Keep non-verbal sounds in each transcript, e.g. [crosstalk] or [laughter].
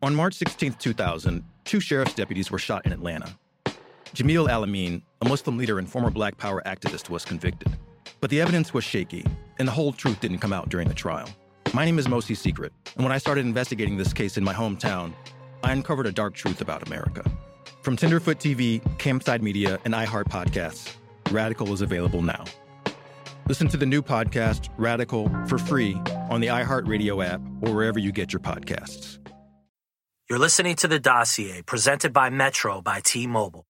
On March 16, 2000, two sheriff's deputies were shot in Atlanta. Jamil Al-Amin, a Muslim leader and former Black Power activist, was convicted. But the evidence was shaky, and the whole truth didn't come out during the trial. My name is Mosi Secret, and when I started investigating this case in my hometown, I uncovered a dark truth about America. From Tenderfoot TV, Campside Media, and iHeart Podcasts, Radical is available now. Listen to the new podcast, Radical, for free on the iHeartRadio app or wherever you get your podcasts. You're listening to The Dossier, presented by Metro by T Mobile.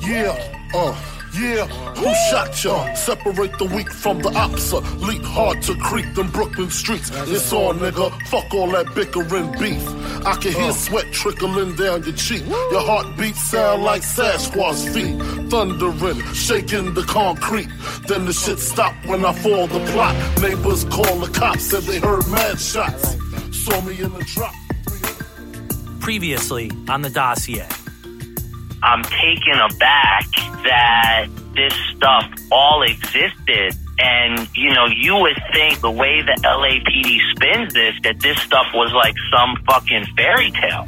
Yeah, uh, yeah. Who shot ya? Separate the weak from the opsa. Leap hard to creep them Brooklyn streets. It's on, nigga. Fuck all that bickering beef. I can hear sweat trickling down your cheek. Your heartbeat sound like Sasquatch feet. Thundering, shaking the concrete. Then the shit stopped when I fall the plot. Neighbors call the cops, said they heard mad shots. Saw me in the drop. Previously on The Dossier. I'm taken aback that this stuff all existed. And, you know, you would think the way the LAPD spins this, that this stuff was like some fucking fairy tale.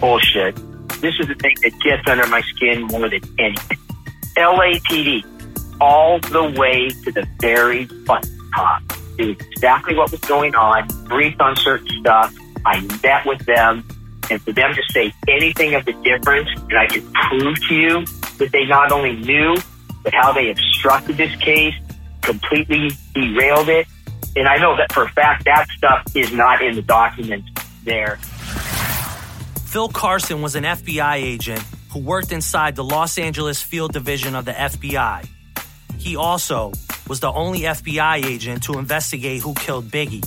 Bullshit. This is the thing that gets under my skin more than anything. LAPD, all the way to the very fucking top, knew exactly what was going on, briefed on certain stuff. I met with them, and for them to say anything of the difference, and I can prove to you that they not only knew, but how they obstructed this case, completely derailed it. And I know that for a fact that stuff is not in the documents there. Phil Carson was an FBI agent who worked inside the Los Angeles Field Division of the FBI. He also was the only FBI agent to investigate who killed Biggie,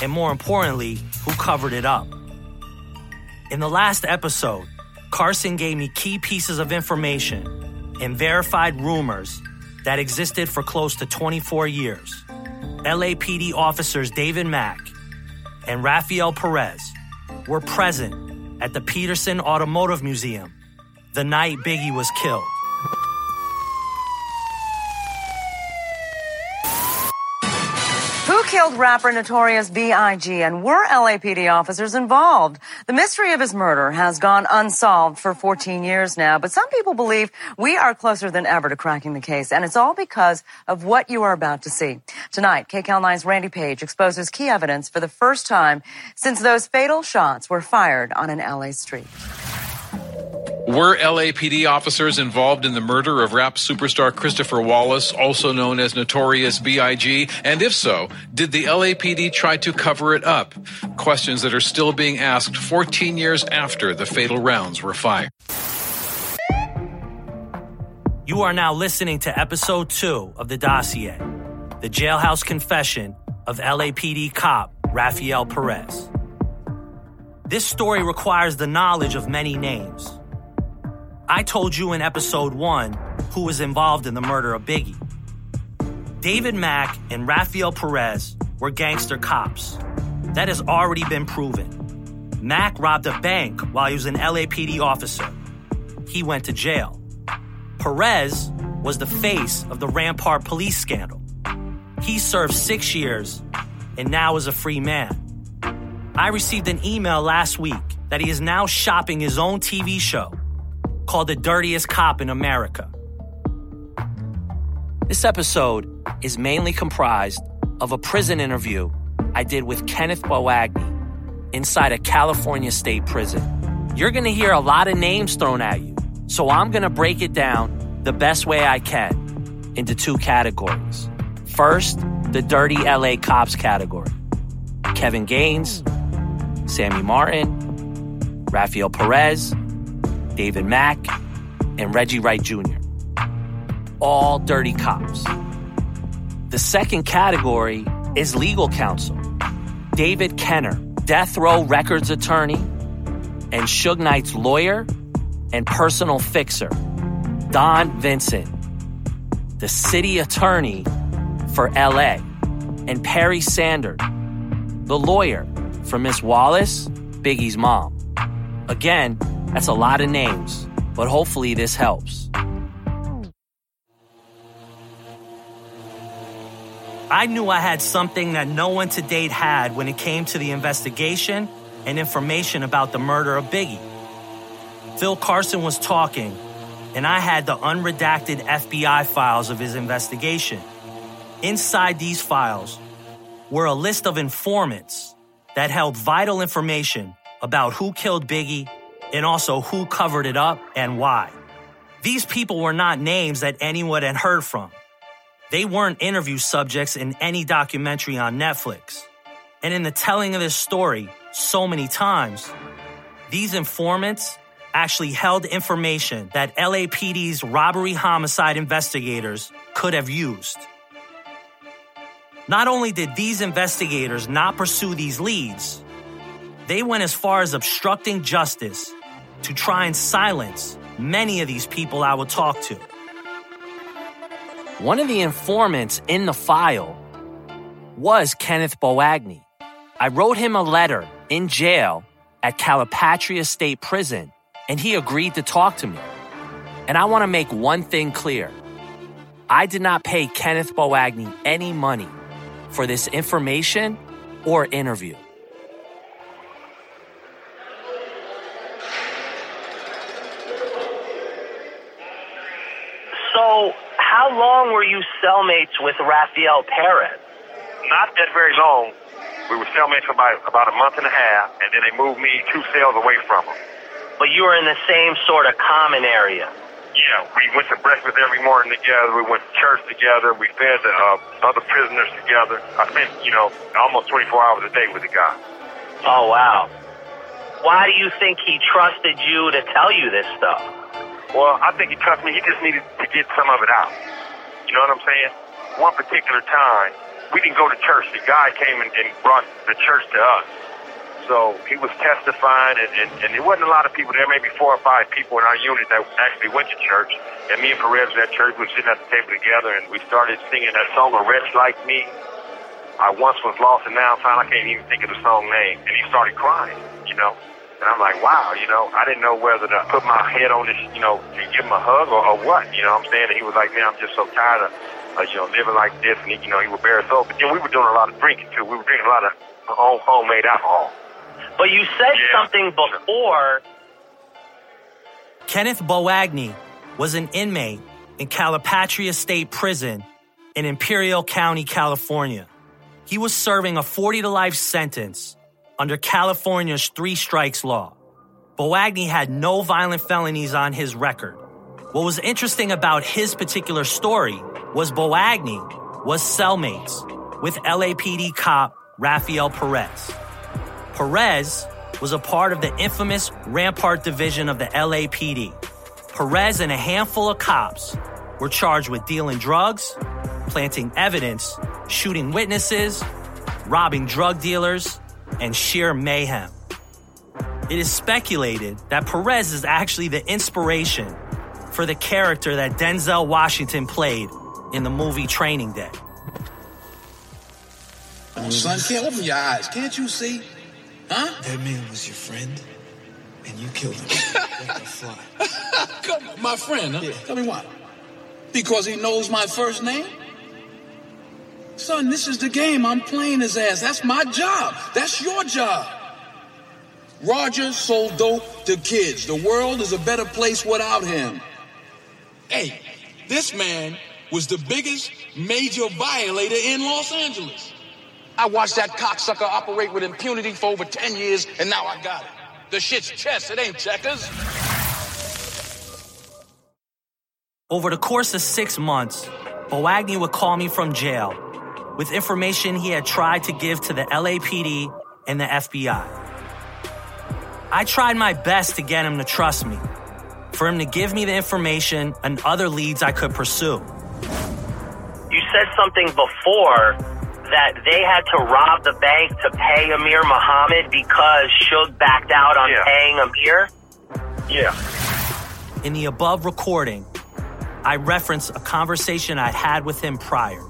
and more importantly, who covered it up. In the last episode, Carson gave me key pieces of information and verified rumors that existed for close to 24 years. LAPD officers David Mack and Rafael Perez were present at the Petersen Automotive Museum the night Biggie was killed. Who killed rapper Notorious B.I.G. and were LAPD officers involved? The mystery of his murder has gone unsolved for 14 years now, but some people believe we are closer than ever to cracking the case, and it's all because of what you are about to see. Tonight, KCAL9's Randy Paige exposes key evidence for the first time since those fatal shots were fired on an LA street. Were LAPD officers involved in the murder of rap superstar Christopher Wallace, also known as Notorious B.I.G.? And if so, did the LAPD try to cover it up? Questions that are still being asked 14 years after the fatal rounds were fired. You are now listening to episode two of The Dossier, the jailhouse confession of LAPD cop Rafael Perez. This story requires the knowledge of many names. I told you in episode one who was involved in the murder of Biggie. David Mack and Rafael Perez were gangster cops. That has already been proven. Mack robbed a bank while he was an LAPD officer. He went to jail. Perez was the face of the Rampart police scandal. He served six years and now is a free man. I received an email last week that he is now shopping his own TV show called The Dirtiest Cop in America. This episode is mainly comprised of a prison interview I did with Kenneth Boagni inside a California state prison. You're going to hear a lot of names thrown at you, so I'm going to break it down the best way I can into two categories. First, the dirty LA cops category Kevin Gaines, Sammy Martin, Rafael Perez, David Mack, and Reggie Wright Jr. All dirty cops. The second category is legal counsel. David Kenner, death row records attorney, and Suge Knight's lawyer and personal fixer, Don Vincent, the city attorney for LA, and Perry Sanders, the lawyer for Miss Wallace, Biggie's mom. Again, that's a lot of names, but hopefully this helps. I knew I had something that no one to date had when it came to the investigation and information about the murder of Biggie. Phil Carson was talking, and I had the unredacted FBI files of his investigation. Inside these files were a list of informants that held vital information about who killed Biggie and also who covered it up and why. These people were not names that anyone had heard from. They weren't interview subjects in any documentary on Netflix. And in the telling of this story so many times, these informants actually held information that LAPD's robbery homicide investigators could have used. Not only did these investigators not pursue these leads, they went as far as obstructing justice to try and silence many of these people I would talk to. One of the informants in the file was Kenneth Boagni. I wrote him a letter in jail at Calipatria State Prison, and he agreed to talk to me. And I want to make one thing clear I did not pay Kenneth Boagni any money for this information or interview. So, how long were you cellmates with Rafael Perez? Not that very long. We were cellmates for about, about a month and a half, and then they moved me two cells away from him. But you were in the same sort of common area. Yeah, we went to breakfast every morning together. We went to church together. We fed the uh, other prisoners together. I spent, you know, almost 24 hours a day with the guy. Oh, wow. Why do you think he trusted you to tell you this stuff? Well, I think he trusted me. He just needed to get some of it out. You know what I'm saying? One particular time, we didn't go to church. The guy came and, and brought the church to us. So he was testifying, and, and, and there wasn't a lot of people there, maybe four or five people in our unit that actually went to church. And me and Perez was at church. We were sitting at the table together, and we started singing that song, A Wretch Like Me. I once was lost, and now found. I can't even think of the song name. And he started crying, you know. And I'm like, wow, you know, I didn't know whether to put my head on this, you know, to give him a hug or, or what, you know what I'm saying? And he was like, man, I'm just so tired of, uh, you know, living like this. And, he, you know, he was bare soul. But then we were doing a lot of drinking, too. We were drinking a lot of home, homemade alcohol. But you said Yeah. something before. Kenneth Boagni was an inmate in Calipatria State Prison in Imperial County, California. He was serving a 40 to life sentence under California's three strikes law. Boagni had no violent felonies on his record. What was interesting about his particular story was Boagni was cellmates with LAPD cop Rafael Perez. Perez was a part of the infamous Rampart Division of the LAPD. Perez and a handful of cops were charged with dealing drugs, planting evidence, shooting witnesses, robbing drug dealers, and sheer mayhem. It is speculated that Perez is actually the inspiration for the character that Denzel Washington played in the movie Training Day. Oh, son, can't open your eyes. Can't you see? Huh? That man was your friend, and you killed him [laughs] like a fly. Come- my friend, huh? Tell me why. Because he knows my first name? Son, this is the game. I'm playing his ass. That's my job. That's your job. Roger sold dope to kids. The world is a better place without him. Hey, this man was the biggest major violator in Los Angeles. I watched that cocksucker operate with impunity for over 10 years, and now I got it. The shit's chess, it ain't checkers. Over the course of six months, Boagni would call me from jail with information he had tried to give to the LAPD and the FBI. I tried my best to get him to trust me, for him to give me the information and other leads I could pursue. You said something before that they had to rob the bank to pay Amir Muhammad because Suge backed out on Yeah. paying Amir. Yeah. In the above recording, I reference a conversation I'd had with him prior.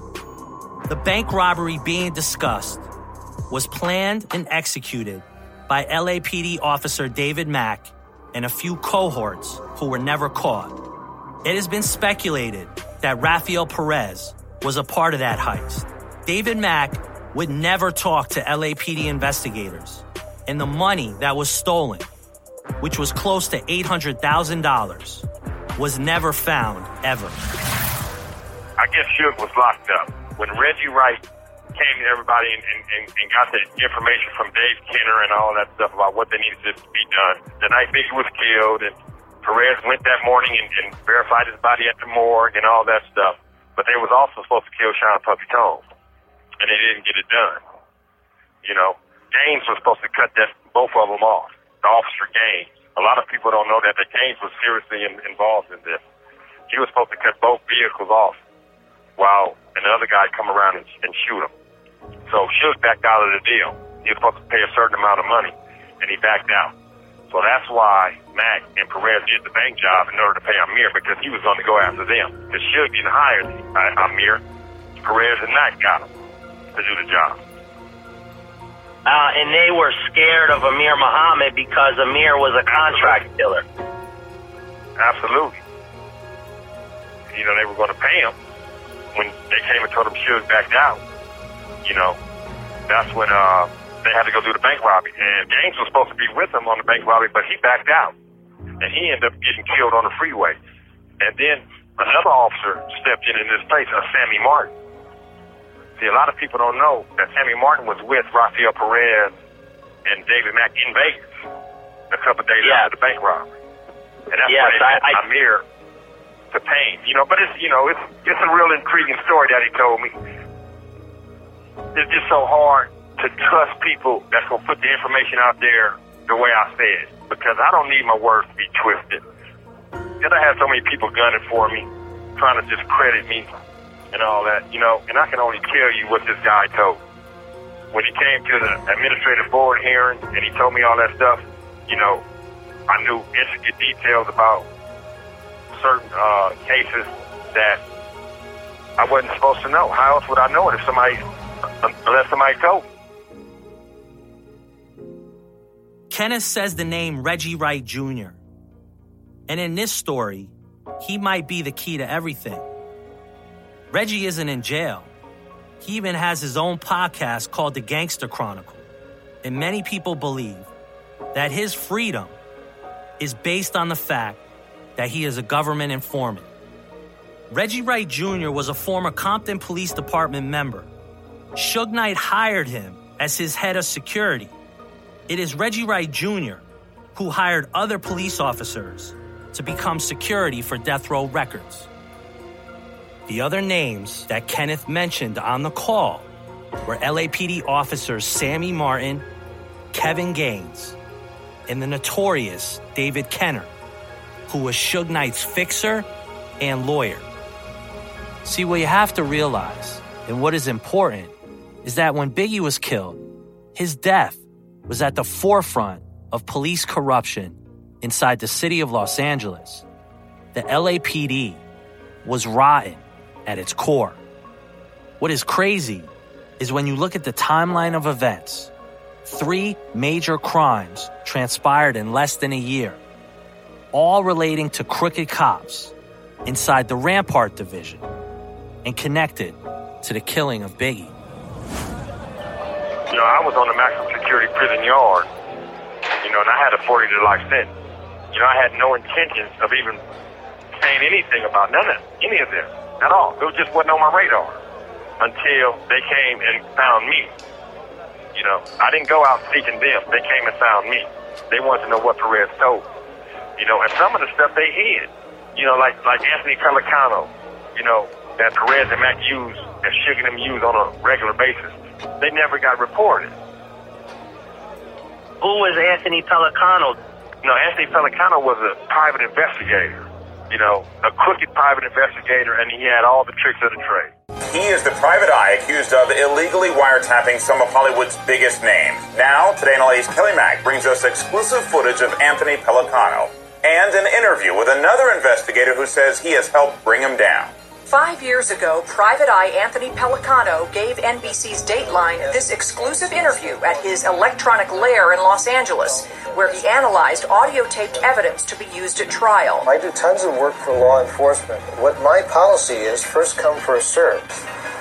The bank robbery being discussed was planned and executed by LAPD officer David Mack and a few cohorts who were never caught. It has been speculated that Rafael Perez was a part of that heist. David Mack would never talk to LAPD investigators. and the money that was stolen, which was close to $800,000, was never found ever. I guess Suge was locked up. When Reggie Wright came to everybody and, and, and, got the information from Dave Kenner and all that stuff about what they needed to be done, the night Biggie was killed, and Perez went that morning and, and verified his body at the morgue and all that stuff. But they was also supposed to kill Sean Puffy Tone, and they didn't get it done. You know, Gaines was supposed to cut that both of them off. The officer Gaines. A lot of people don't know that that Gaines was seriously in, involved in this. He was supposed to cut both vehicles off while another guy come around and, and shoot him. So Suge backed out of the deal. He was supposed to pay a certain amount of money, and he backed out. So that's why Mack and Perez did the bank job in order to pay Amir because he was going to go after them. Because Suge didn't hire uh, Amir. Perez and Mack got him to do the job. Uh, and they were scared of Amir Muhammad because Amir was a contract killer. Absolutely. You know, they were going to pay him when they came and told him Suge backed out. You know, that's when uh, they had to go do the bank robbery. And Gaines was supposed to be with them on the bank robbery, but he backed out. And he ended up getting killed on the freeway. And then another officer stepped in in this place, uh, Sammy Martin. See, a lot of people don't know that Sammy Martin was with Rafael Perez and David Mack in Vegas a couple of days Yes. after the bank robbery. And that's Yes, why they I- sent I- Amir to Payne. You know, but it's you know, it's it's a real intriguing story that he told me. It's just so hard to trust people that's gonna put the information out there the way I said. Because I don't need my words to be twisted. Because I have so many people gunning for me, trying to just credit me and all that, you know, and I can only tell you what this guy told. When he came to the administrative board hearing and he told me all that stuff, you know, I knew intricate details about certain uh, cases that I wasn't supposed to know. How else would I know it if somebody, unless somebody told? Kenneth says the name Reggie Wright Jr. And in this story, he might be the key to everything. Reggie isn't in jail. He even has his own podcast called The Gangster Chronicle. And many people believe that his freedom is based on the fact that he is a government informant. Reggie Wright Jr. was a former Compton Police Department member. Suge Knight hired him as his head of security. It is Reggie Wright Jr. who hired other police officers to become security for Death Row Records. The other names that Kenneth mentioned on the call were LAPD officers Sammy Martin, Kevin Gaines, and the notorious David Kenner, who was Suge Knight's fixer and lawyer. See, what you have to realize, and what is important, is that when Biggie was killed, his death was at the forefront of police corruption inside the city of Los Angeles. The LAPD was rotten at its core. What is crazy is when you look at the timeline of events, three major crimes transpired in less than a year, all relating to crooked cops inside the Rampart Division and connected to the killing of Biggie. You know, I was on the maximum security prison yard, you know, and I had a 40 to life sentence. You know, I had no intentions of even saying anything about none of any of this at all. It just wasn't on my radar until they came and found me. You know, I didn't go out seeking them. They came and found me. They wanted to know what Perez told. You know, and some of the stuff they hid. You know, like like Anthony Pellicano. You know, that Perez and Mack use and Sugar them use on a regular basis. They never got reported. Who was Anthony Pellicano? You know, Anthony Pellicano was a private investigator. You know, a crooked private investigator, and he had all the tricks of the trade. He is the private eye accused of illegally wiretapping some of Hollywood's biggest names. Now, Today in LA's Kelly Mack brings us exclusive footage of Anthony Pellicano and an interview with another investigator who says he has helped bring him down. Five years ago, Private Eye Anthony Pellicano gave NBC's Dateline this exclusive interview at his electronic lair in Los Angeles, where he analyzed audio taped evidence to be used at trial. I do tons of work for law enforcement. What my policy is first come, first served.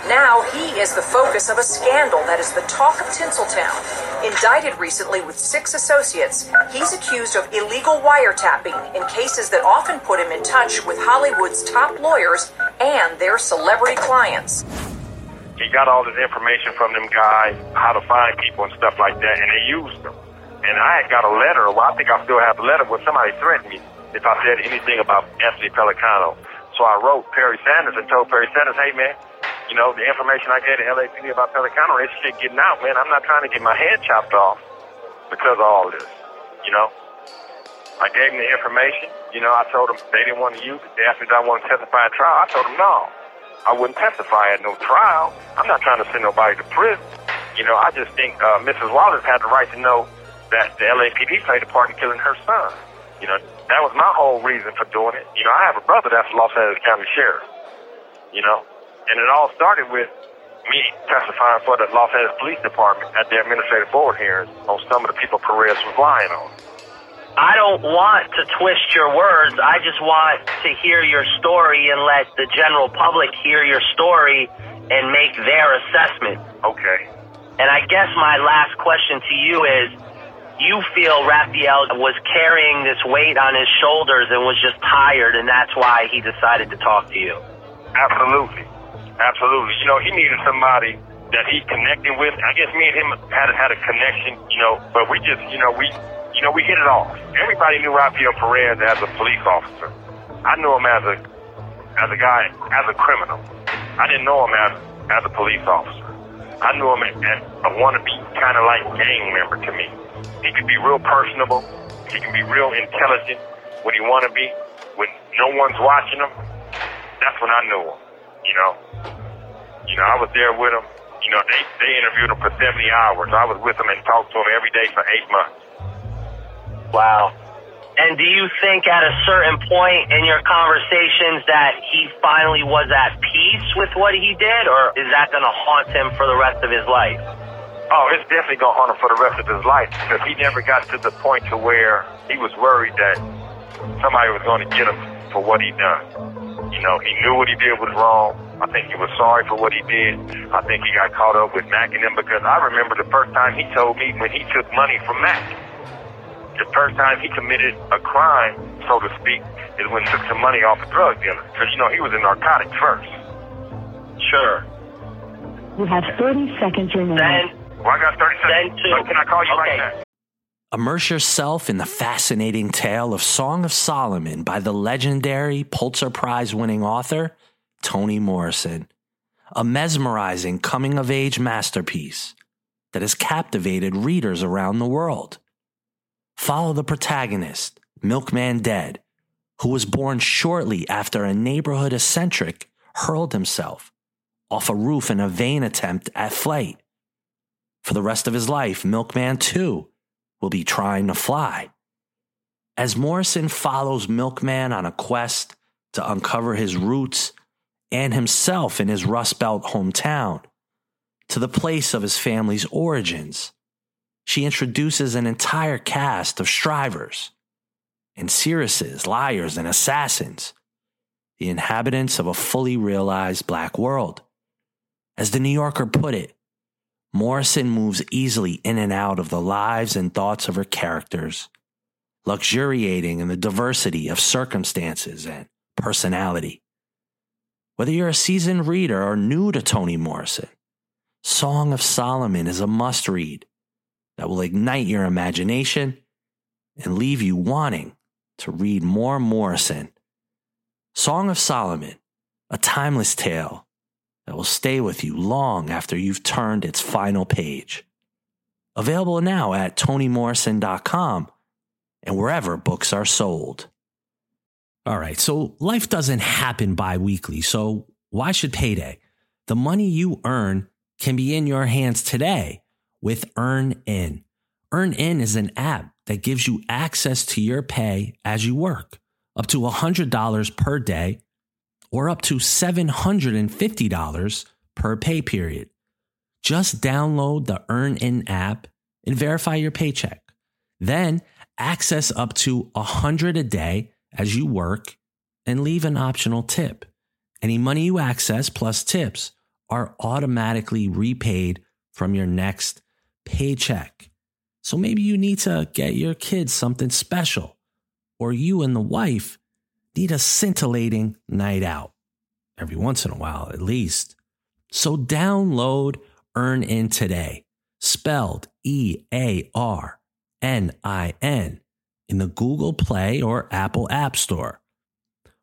Now he is the focus of a scandal that is the talk of Tinseltown. Indicted recently with six associates, he's accused of illegal wiretapping in cases that often put him in touch with Hollywood's top lawyers and their celebrity clients. He got all this information from them guys, how to find people and stuff like that, and they used them. And I had got a letter, well, I think I still have the letter where somebody threatened me if I said anything about Anthony Pellicano. So I wrote Perry Sanders and told Perry Sanders, hey, man, you know, the information I gave to LAPD about Pellicano, this shit getting out, man. I'm not trying to get my head chopped off because of all this, you know. I gave them the information. You know, I told them they didn't want to use it. They asked me if I want to testify at trial. I told them no. I wouldn't testify at no trial. I'm not trying to send nobody to prison. You know, I just think uh, Mrs. Wallace had the right to know that the LAPD played a part in killing her son. You know, that was my whole reason for doing it. You know, I have a brother that's Los Angeles County Sheriff. You know, and it all started with me testifying for the Los Angeles Police Department at their administrative board hearings on some of the people Perez was lying on. I don't want to twist your words. I just want to hear your story and let the general public hear your story and make their assessment. Okay. And I guess my last question to you is you feel Rafael was carrying this weight on his shoulders and was just tired, and that's why he decided to talk to you. Absolutely. Absolutely. You know, he needed somebody that he connected with. I guess me and him had had a connection, you know, but we just, you know, we you know, we hit it off. Everybody knew Rafael Perez as a police officer. I knew him as a as a guy, as a criminal. I didn't know him as as a police officer. I knew him as a wannabe kind of like gang member to me. He could be real personable. He can be real intelligent when he want to be. When no one's watching him, that's when I knew him. You know, you know, I was there with him. You know, they they interviewed him for 70 hours. I was with him and talked to him every day for eight months. Wow. And do you think at a certain point in your conversations that he finally was at peace with what he did, or is that going to haunt him for the rest of his life? Oh, it's definitely going to haunt him for the rest of his life because he never got to the point to where he was worried that somebody was going to get him for what he done. You know, he knew what he did was wrong. I think he was sorry for what he did. I think he got caught up with Mack and them because I remember the first time he told me when he took money from Mack the first time he committed a crime, so to speak, is when he took some money off a drug dealer. Because, you know, he was in narcotics first. Sure. You have 30 seconds remaining. Then, well, I got 30 seconds. Then So can I call you okay. right now? Immerse yourself in the fascinating tale of Song of Solomon by the legendary Pulitzer Prize winning author Toni Morrison, a mesmerizing coming of age masterpiece that has captivated readers around the world. Follow the protagonist, Milkman Dead, who was born shortly after a neighborhood eccentric hurled himself off a roof in a vain attempt at flight. For the rest of his life, Milkman, too, will be trying to fly. As Morrison follows Milkman on a quest to uncover his roots and himself in his Rust Belt hometown, to the place of his family's origins, she introduces an entire cast of strivers and seeresses, liars, and assassins, the inhabitants of a fully realized black world. As the New Yorker put it, Morrison moves easily in and out of the lives and thoughts of her characters, luxuriating in the diversity of circumstances and personality. Whether you're a seasoned reader or new to Toni Morrison, Song of Solomon is a must read that will ignite your imagination and leave you wanting to read more Morrison. Song of Solomon, a timeless tale that will stay with you long after you've turned its final page. Available now at tonymorrison.com and wherever books are sold. All right, so life doesn't happen bi weekly, so why should payday? The money you earn can be in your hands today with EarnIn. EarnIn is an app that gives you access to your pay as you work, up to $100 per day or up to $750 per pay period. Just download the EarnIn app and verify your paycheck. Then access up to 100 a day as you work and leave an optional tip. Any money you access plus tips are automatically repaid from your next paycheck. So maybe you need to get your kids something special, or you and the wife need a scintillating night out every once in a while, at least. So download Earn In today, spelled E A R N I N, in the Google Play or Apple App Store.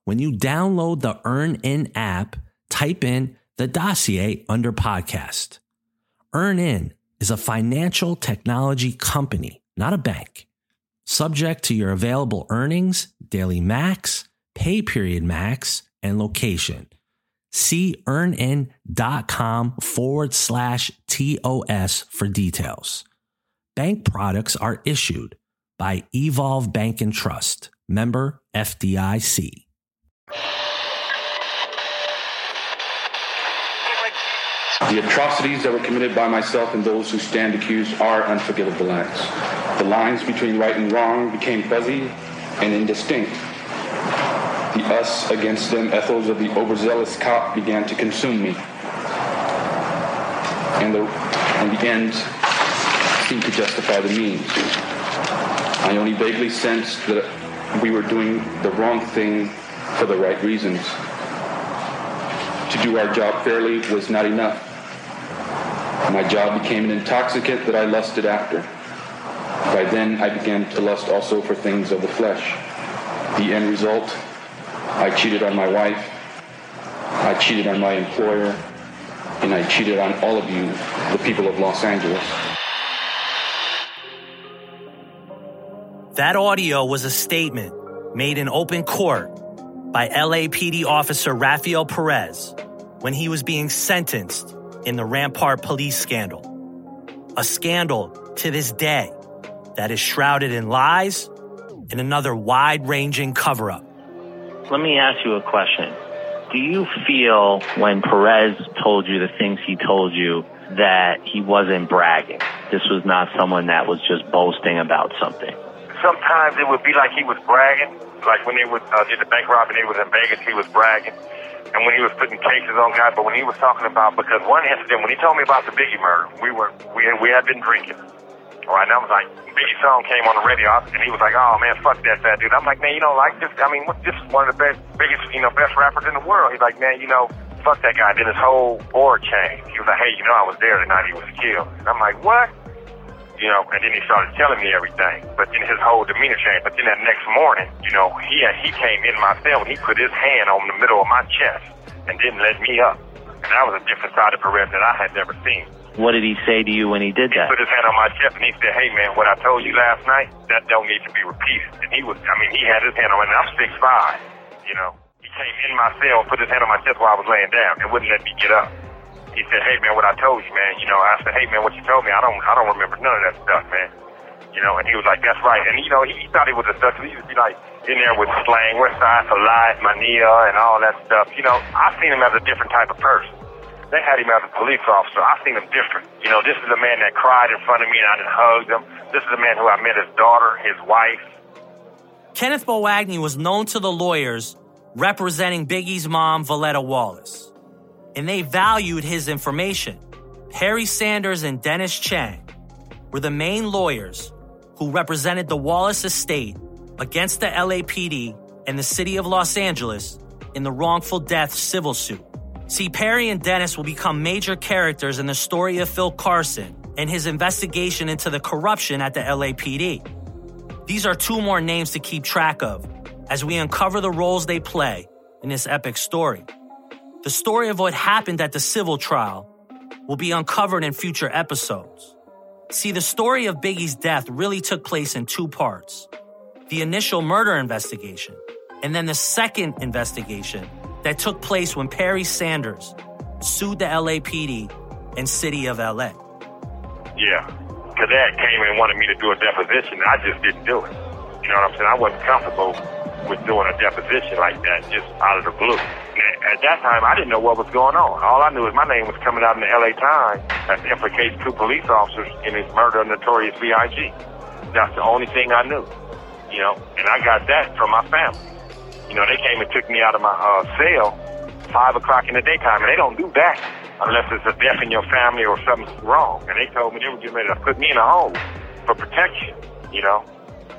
When you download the Earn In app, type in the dossier under podcast. Earn In is a financial technology company, not a bank. Subject to your available earnings, daily max, pay period max, and location. See earnin.com forward slash TOS for details. Bank products are issued by Evolve Bank and Trust, member FDIC. The atrocities that were committed by myself and those who stand accused are unforgivable acts. The lines between right and wrong became fuzzy and indistinct. The us against them ethos of the overzealous cop began to consume me. And the, and the ends seemed to justify the means. I only vaguely sensed that we were doing the wrong thing for the right reasons. To do our job fairly was not enough. My job became an intoxicant that I lusted after. By then, I began to lust also for things of the flesh. The end result, I cheated on my wife, I cheated on my employer, and I cheated on all of you, the people of Los Angeles. That audio was a statement made in open court by LAPD officer Rafael Perez when he was being sentenced in the Rampart police scandal. A scandal to this day that is shrouded in lies and another wide ranging cover up. Let me ask you a question. Do you feel when Perez told you the things he told you that he wasn't bragging? This was not someone that was just boasting about something. Sometimes it would be like he was bragging. Like when they would, uh, did the bank robbery, he was in Vegas, he was bragging. And when he was putting cases on guys, but when he was talking about, because one incident, when he told me about the Biggie murder, we were, we, we had been drinking. All right, and I was like, Biggie song came on the radio, and he was like, "Oh man, fuck that fat dude." I'm like, "Man, you don't like this? I mean, this is one of the best, biggest, you know, best rappers in the world." He's like, "Man, you know, fuck that guy." Then his whole board changed. He was like, "Hey, you know, I was there the night he was killed." And I'm like, "What?" You know, and then he started telling me everything. But then his whole demeanor changed. But then that next morning, you know, he he came in my cell and he put his hand on the middle of my chest and didn't let me up. And that was a different side of Perez that I had never seen. What did he say to you when he did that? He put his hand on my chest and he said, "Hey man, what I told you last night, that don't need to be repeated." And he was, I mean, he had his hand on. And I'm six five, you know. He came in my cell and put his hand on my chest while I was laying down and wouldn't let me get up. He said, "Hey man, what I told you, man, you know." I said, "Hey man, what you told me, I don't, I don't remember none of that stuff, man." You know, and he was like, "That's right." And you know, he, he thought he was a sucker. He used to be like in there with slang, West Side for life, mania, and all that stuff. You know, I seen him as a different type of person they had him as a police officer. I seen him different. You know, this is a man that cried in front of me and I didn't hug him. This is a man who I met his daughter, his wife. Kenneth Boagni was known to the lawyers representing Biggie's mom, Voletta Wallace, and they valued his information. Perry Sanders and Dennis Chang were the main lawyers who represented the Wallace estate against the LAPD and the city of Los Angeles in the wrongful death civil suit. See, Perry and Dennis will become major characters in the story of Phil Carson and his investigation into the corruption at the LAPD. These are two more names to keep track of as we uncover the roles they play in this epic story. The story of what happened at the civil trial will be uncovered in future episodes. See, the story of Biggie's death really took place in two parts the initial murder investigation, and then the second investigation that took place when Perry Sanders sued the LAPD and City of LA. Yeah. Cadet came and wanted me to do a deposition. I just didn't do it. You know what I'm saying? I wasn't comfortable with doing a deposition like that just out of the blue. And at that time, I didn't know what was going on. All I knew is my name was coming out in the LA Times that implicates two police officers in his murder of Notorious B.I.G. That's the only thing I knew. You know, and I got that from my family. You know, they came and took me out of my uh, cell five o'clock in the daytime, and they don't do that unless it's a death in your family or something's wrong. And they told me they were getting ready to put me in a hole for protection, you know.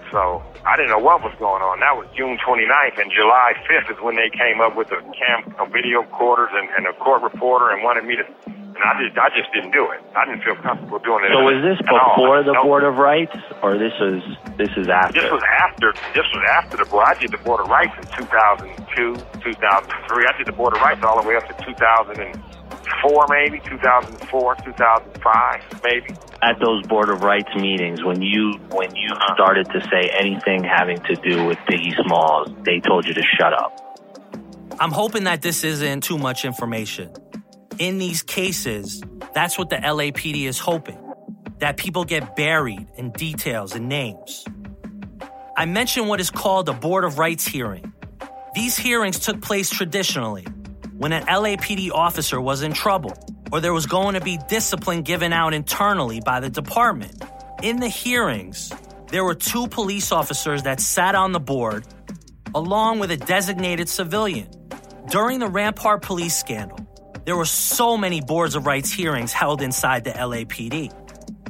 So I didn't know what was going on. That was June 29th, and July 5th is when they came up with the cam video recorders and, and a court reporter and wanted me to. And I just, I just didn't do it. I didn't feel comfortable doing it. So was this at all. before the No. Board of Rights, or this is this is after? This was after. This was after the board. I did the Board of Rights in 2002, 2003. I did the Board of Rights all the way up to 2004, maybe 2004, 2005, maybe. At those Board of Rights meetings, when you when you Uh-huh. started to say anything having to do with Biggie Smalls, they told you to shut up. I'm hoping that this isn't too much information. In these cases, that's what the LAPD is hoping that people get buried in details and names. I mentioned what is called a Board of Rights hearing. These hearings took place traditionally when an LAPD officer was in trouble or there was going to be discipline given out internally by the department. In the hearings, there were two police officers that sat on the board along with a designated civilian. During the Rampart police scandal, there were so many boards of rights hearings held inside the LAPD.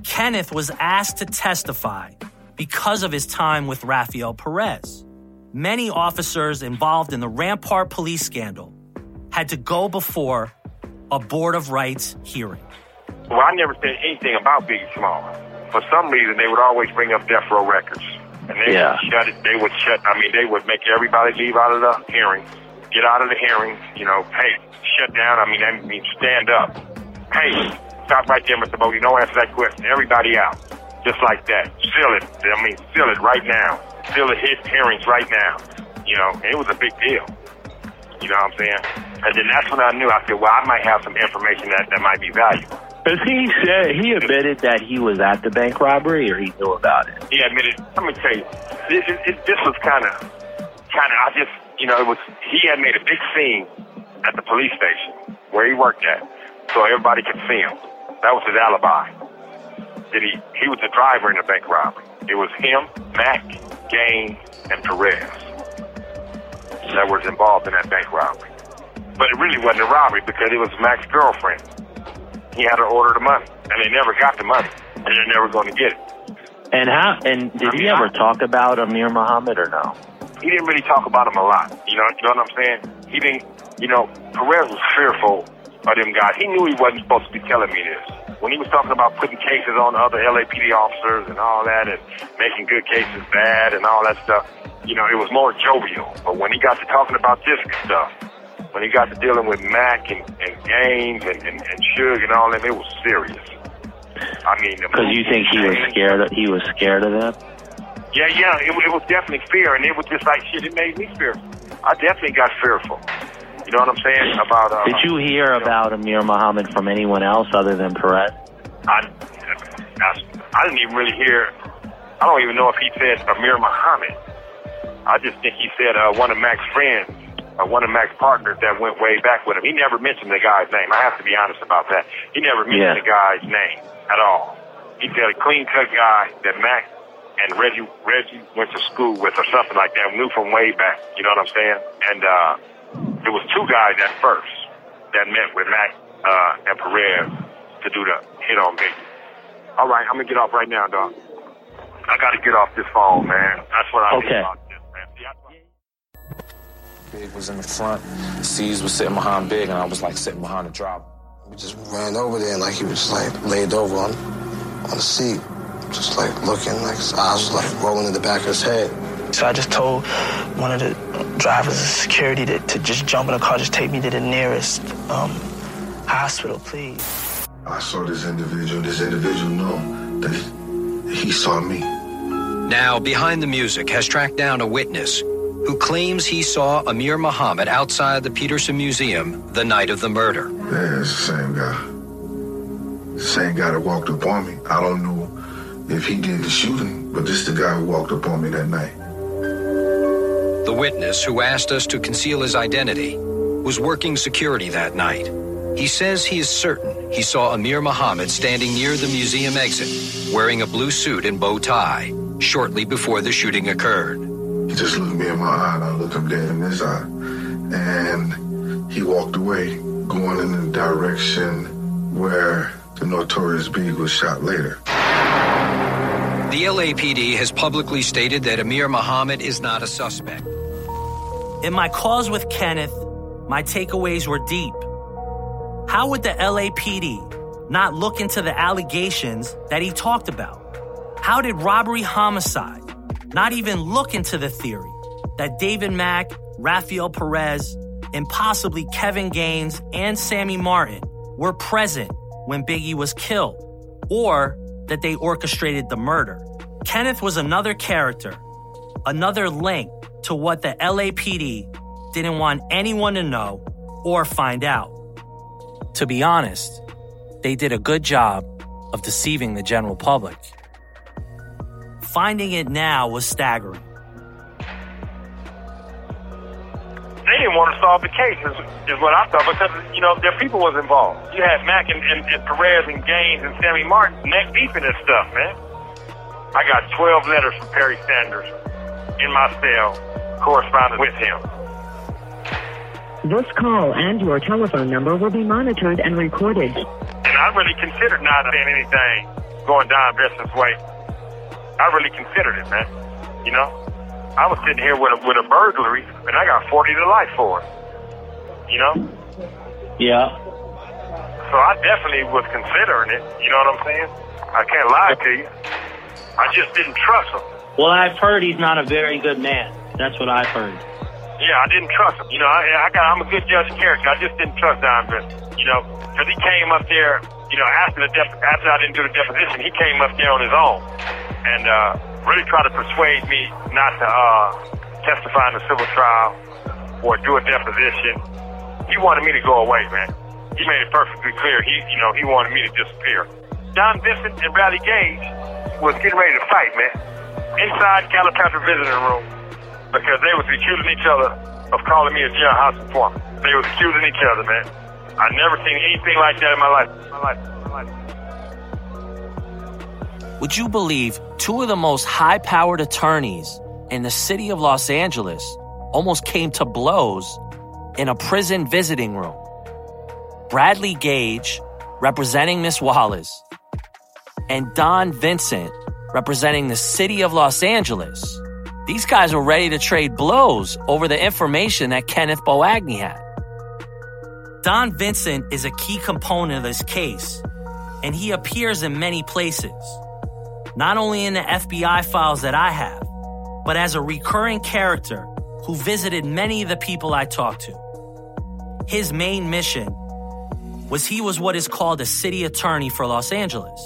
Kenneth was asked to testify because of his time with Rafael Perez. Many officers involved in the Rampart police scandal had to go before a board of rights hearing. Well, I never said anything about Biggie Smalls. For some reason, they would always bring up Death Row Records, and they Yeah. would shut it. They would shut. I mean, they would make everybody leave out of the hearing, get out of the hearing. You know, hey, shut down. I mean, I mean, stand up. Hey, stop right there, Mr. Bodie. Don't answer that question. Everybody out, just like that. Seal it. I mean, seal it right now. Seal the hit hearings right now. You know, it was a big deal. You know what I'm saying? And then that's when I knew. I said, well, I might have some information that, that might be valuable. Because he said he admitted that he was at the bank robbery, or he knew about it. He admitted. Let me tell you, this, it, it, this was kind of, kind of. I just, you know, it was. He had made a big scene at the police station where he worked at, so everybody could see him. That was his alibi. That he he was the driver in the bank robbery. It was him, Mack, Gaines, and Perez that was involved in that bank robbery. But it really wasn't a robbery because it was Mack's girlfriend. He had to order the money, and they never got the money, and they're never going to get it. And how? And did he ever talk about Amir Muhammad or no? He didn't really talk about him a lot. You know, you know what I'm saying? He didn't, you know, Perez was fearful of them guys. He knew he wasn't supposed to be telling me this. When he was talking about putting cases on other LAPD officers and all that and making good cases bad and all that stuff, you know, it was more jovial. But when he got to talking about this stuff, when he got to dealing with Mack and, and Gaines and, and, and Suge and all them, it was serious. I mean, Because you think he was scared? Of, he was scared of them? Yeah, yeah, it, it was definitely fear, and it was just like shit. It made me fearful. I definitely got fearful. You know what I'm saying about? Uh, Did you hear about Amir Muhammad from anyone else other than Perez? I, I, I didn't even really hear. I don't even know if he said Amir Muhammad. I just think he said uh, one of Mack's friends, uh, one of Mack's partners that went way back with him. He never mentioned the guy's name. I have to be honest about that. He never mentioned Yeah. the guy's name at all. He said a clean cut guy that Mack and Reggie Reggie went to school with or something like that. We Knew from way back. You know what I'm saying? And uh, there was two guys at first that met with Mack uh, and Perez to do the hit on Biggie. All right, I'm gonna get off right now, dog. I gotta get off this phone, man. That's what I Okay. think about this, man. See, I- Big was in the front, Cease was sitting behind Big, and I was like sitting behind the drop. We just ran over there and like he was just like laid over on on the seat, just like looking, like his eyes was like rolling in the back of his head. So I just told one of the drivers of security to, to just jump in the car, just take me to the nearest um, hospital, please. I saw this individual. This individual know that he saw me. Now, Behind the Music has tracked down a witness who claims he saw Amir Muhammad outside the Petersen Museum the night of the murder. Yeah, it's the same guy. The same guy that walked up on me. I don't know if he did the shooting, but this is the guy who walked up on me that night. The witness, who asked us to conceal his identity, was working security that night. He says he is certain he saw Amir Muhammad standing near the museum exit, wearing a blue suit and bow tie, shortly before the shooting occurred. He just looked me in my eye, and I looked him dead in his eye. And he walked away, going in the direction where the notorious Big was shot later. The LAPD has publicly stated that Amir Muhammad is not a suspect. In my calls with Kenneth, my takeaways were deep. How would the LAPD not look into the allegations that he talked about? How did robbery homicide not even look into the theory that David Mack, Rafael Perez, and possibly Kevin Gaines and Sammy Martin were present when Biggie was killed, or that they orchestrated the murder? Kenneth was another character, another link to what the LAPD didn't want anyone to know or find out. To be honest, they did a good job of deceiving the general public. Finding it now was staggering. Didn't want to solve the case, is, is what I thought, because, you know, their people was involved. You had Mack and, and, and Perez and Gaines and Sammy Martin neck deep in this stuff, man. I got 12 letters from Perry Sanders in my cell corresponding with him. This call and your telephone number will be monitored and recorded. And I really considered not saying anything going Don Vincent's way. I really considered it, man. You know? I was sitting here with a, with a burglary, and I got 40 to life for it. You know? Yeah. So I definitely was considering it. You know what I'm saying? I can't lie to you. I just didn't trust him. Well, I've heard he's not a very good man. That's what I've heard. Yeah, I didn't trust him. You know, I, I got, I'm a good judge of character. I just didn't trust Don Vincent. You know, because he came up there. You know, after the dep- after I didn't do the deposition, he came up there on his own and uh, really tried to persuade me not to uh, testify in the civil trial or do a deposition. He wanted me to go away, man. He made it perfectly clear. He, you know, he wanted me to disappear. Don Vincent and Bradley Gage was getting ready to fight, man, inside Calipatria visiting room because they was accusing each other of calling me a jailhouse informant. They was accusing each other, man. I never seen anything like that in my life. My life. Would you believe two of the most high powered attorneys in the city of Los Angeles almost came to blows in a prison visiting room? Bradley Gage, representing Miss Wallace, and Don Vincent, representing the city of Los Angeles. These guys were ready to trade blows over the information that Kenneth Boagni had. Don Vincent is a key component of this case, and he appears in many places not only in the FBI files that I have, but as a recurring character who visited many of the people I talked to. His main mission was he was what is called a city attorney for Los Angeles.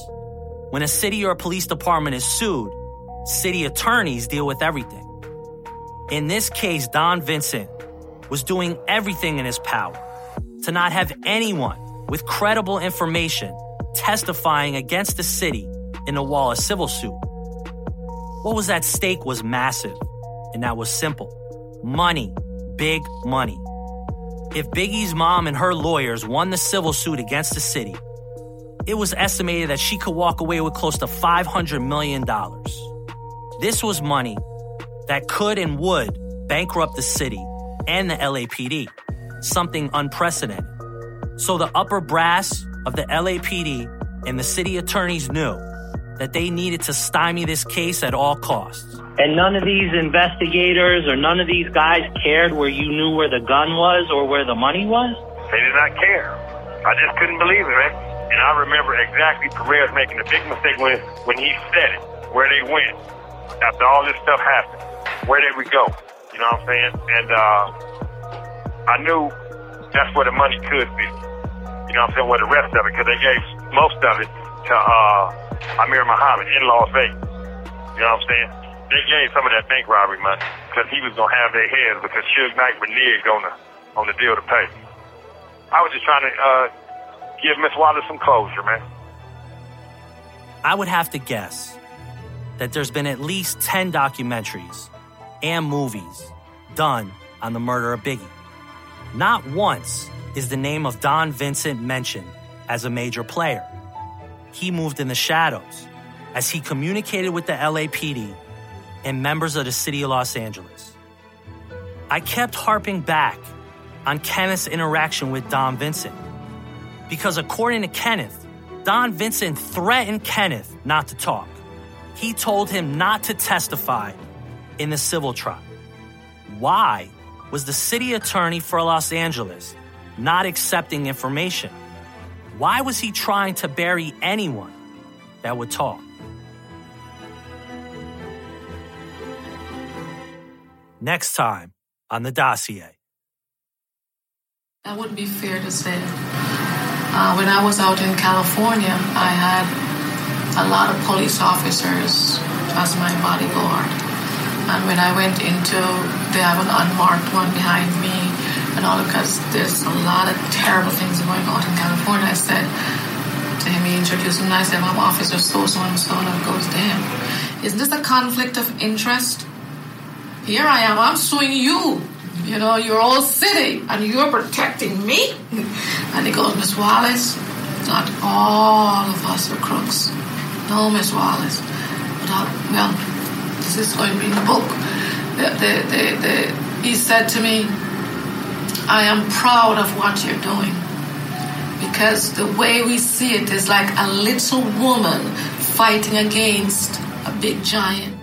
When a city or a police department is sued, city attorneys deal with everything. In this case, Don Vincent was doing everything in his power to not have anyone with credible information testifying against the city in a Wallace civil suit. What was at stake was massive, and that was simple money, big money. If Biggie's mom and her lawyers won the civil suit against the city, it was estimated that she could walk away with close to $500 million. This was money that could and would bankrupt the city and the LAPD, something unprecedented. So the upper brass of the LAPD and the city attorneys knew that they needed to stymie this case at all costs. And none of these investigators or none of these guys cared where you knew where the gun was or where the money was? They did not care. I just couldn't believe it, man. And I remember exactly Perez making a big mistake when, when he said it, where they went after all this stuff happened. Where did we go? You know what I'm saying? And uh, I knew that's where the money could be. You know what I'm saying? Where the rest of it, because they gave most of it to uh, Amir Muhammad in Las Vegas. You know what I'm saying? They gave some of that bank robbery money because he was gonna have their heads because Suge Knight reneged on the on the deal to pay. I was just trying to uh, give Miss Wallace some closure, man. I would have to guess that there's been at least 10 documentaries and movies done on the murder of Biggie. Not once is the name of Don Vincent mentioned as a major player. He moved in the shadows as he communicated with the LAPD and members of the city of Los Angeles. I kept harping back on Kenneth's interaction with Don Vincent. because according to Kenneth, Don Vincent threatened Kenneth not to talk. He told him not to testify in the civil trial. Why was the city attorney for Los Angeles not accepting information? Why was he trying to bury anyone that would talk? Next time on the dossier. That wouldn't be fair to say. Uh, when I was out in California, I had a lot of police officers as my bodyguard. And when I went into, they have an unmarked one behind me and all because there's a lot of terrible things going on in California. I said to him, he introduced him, and I said, my office is so-so and so, and he goes, damn, isn't this a conflict of interest? Here I am, I'm suing you. You know, you're all city and you're protecting me. [laughs] And he goes, Miss Wallace, not all of us are crooks. No, Miss Wallace. But, uh, well, this is going to be in the book. The, the, the, he said to me, I am proud of what you're doing. Because the way we see it is like a little woman fighting against a big giant.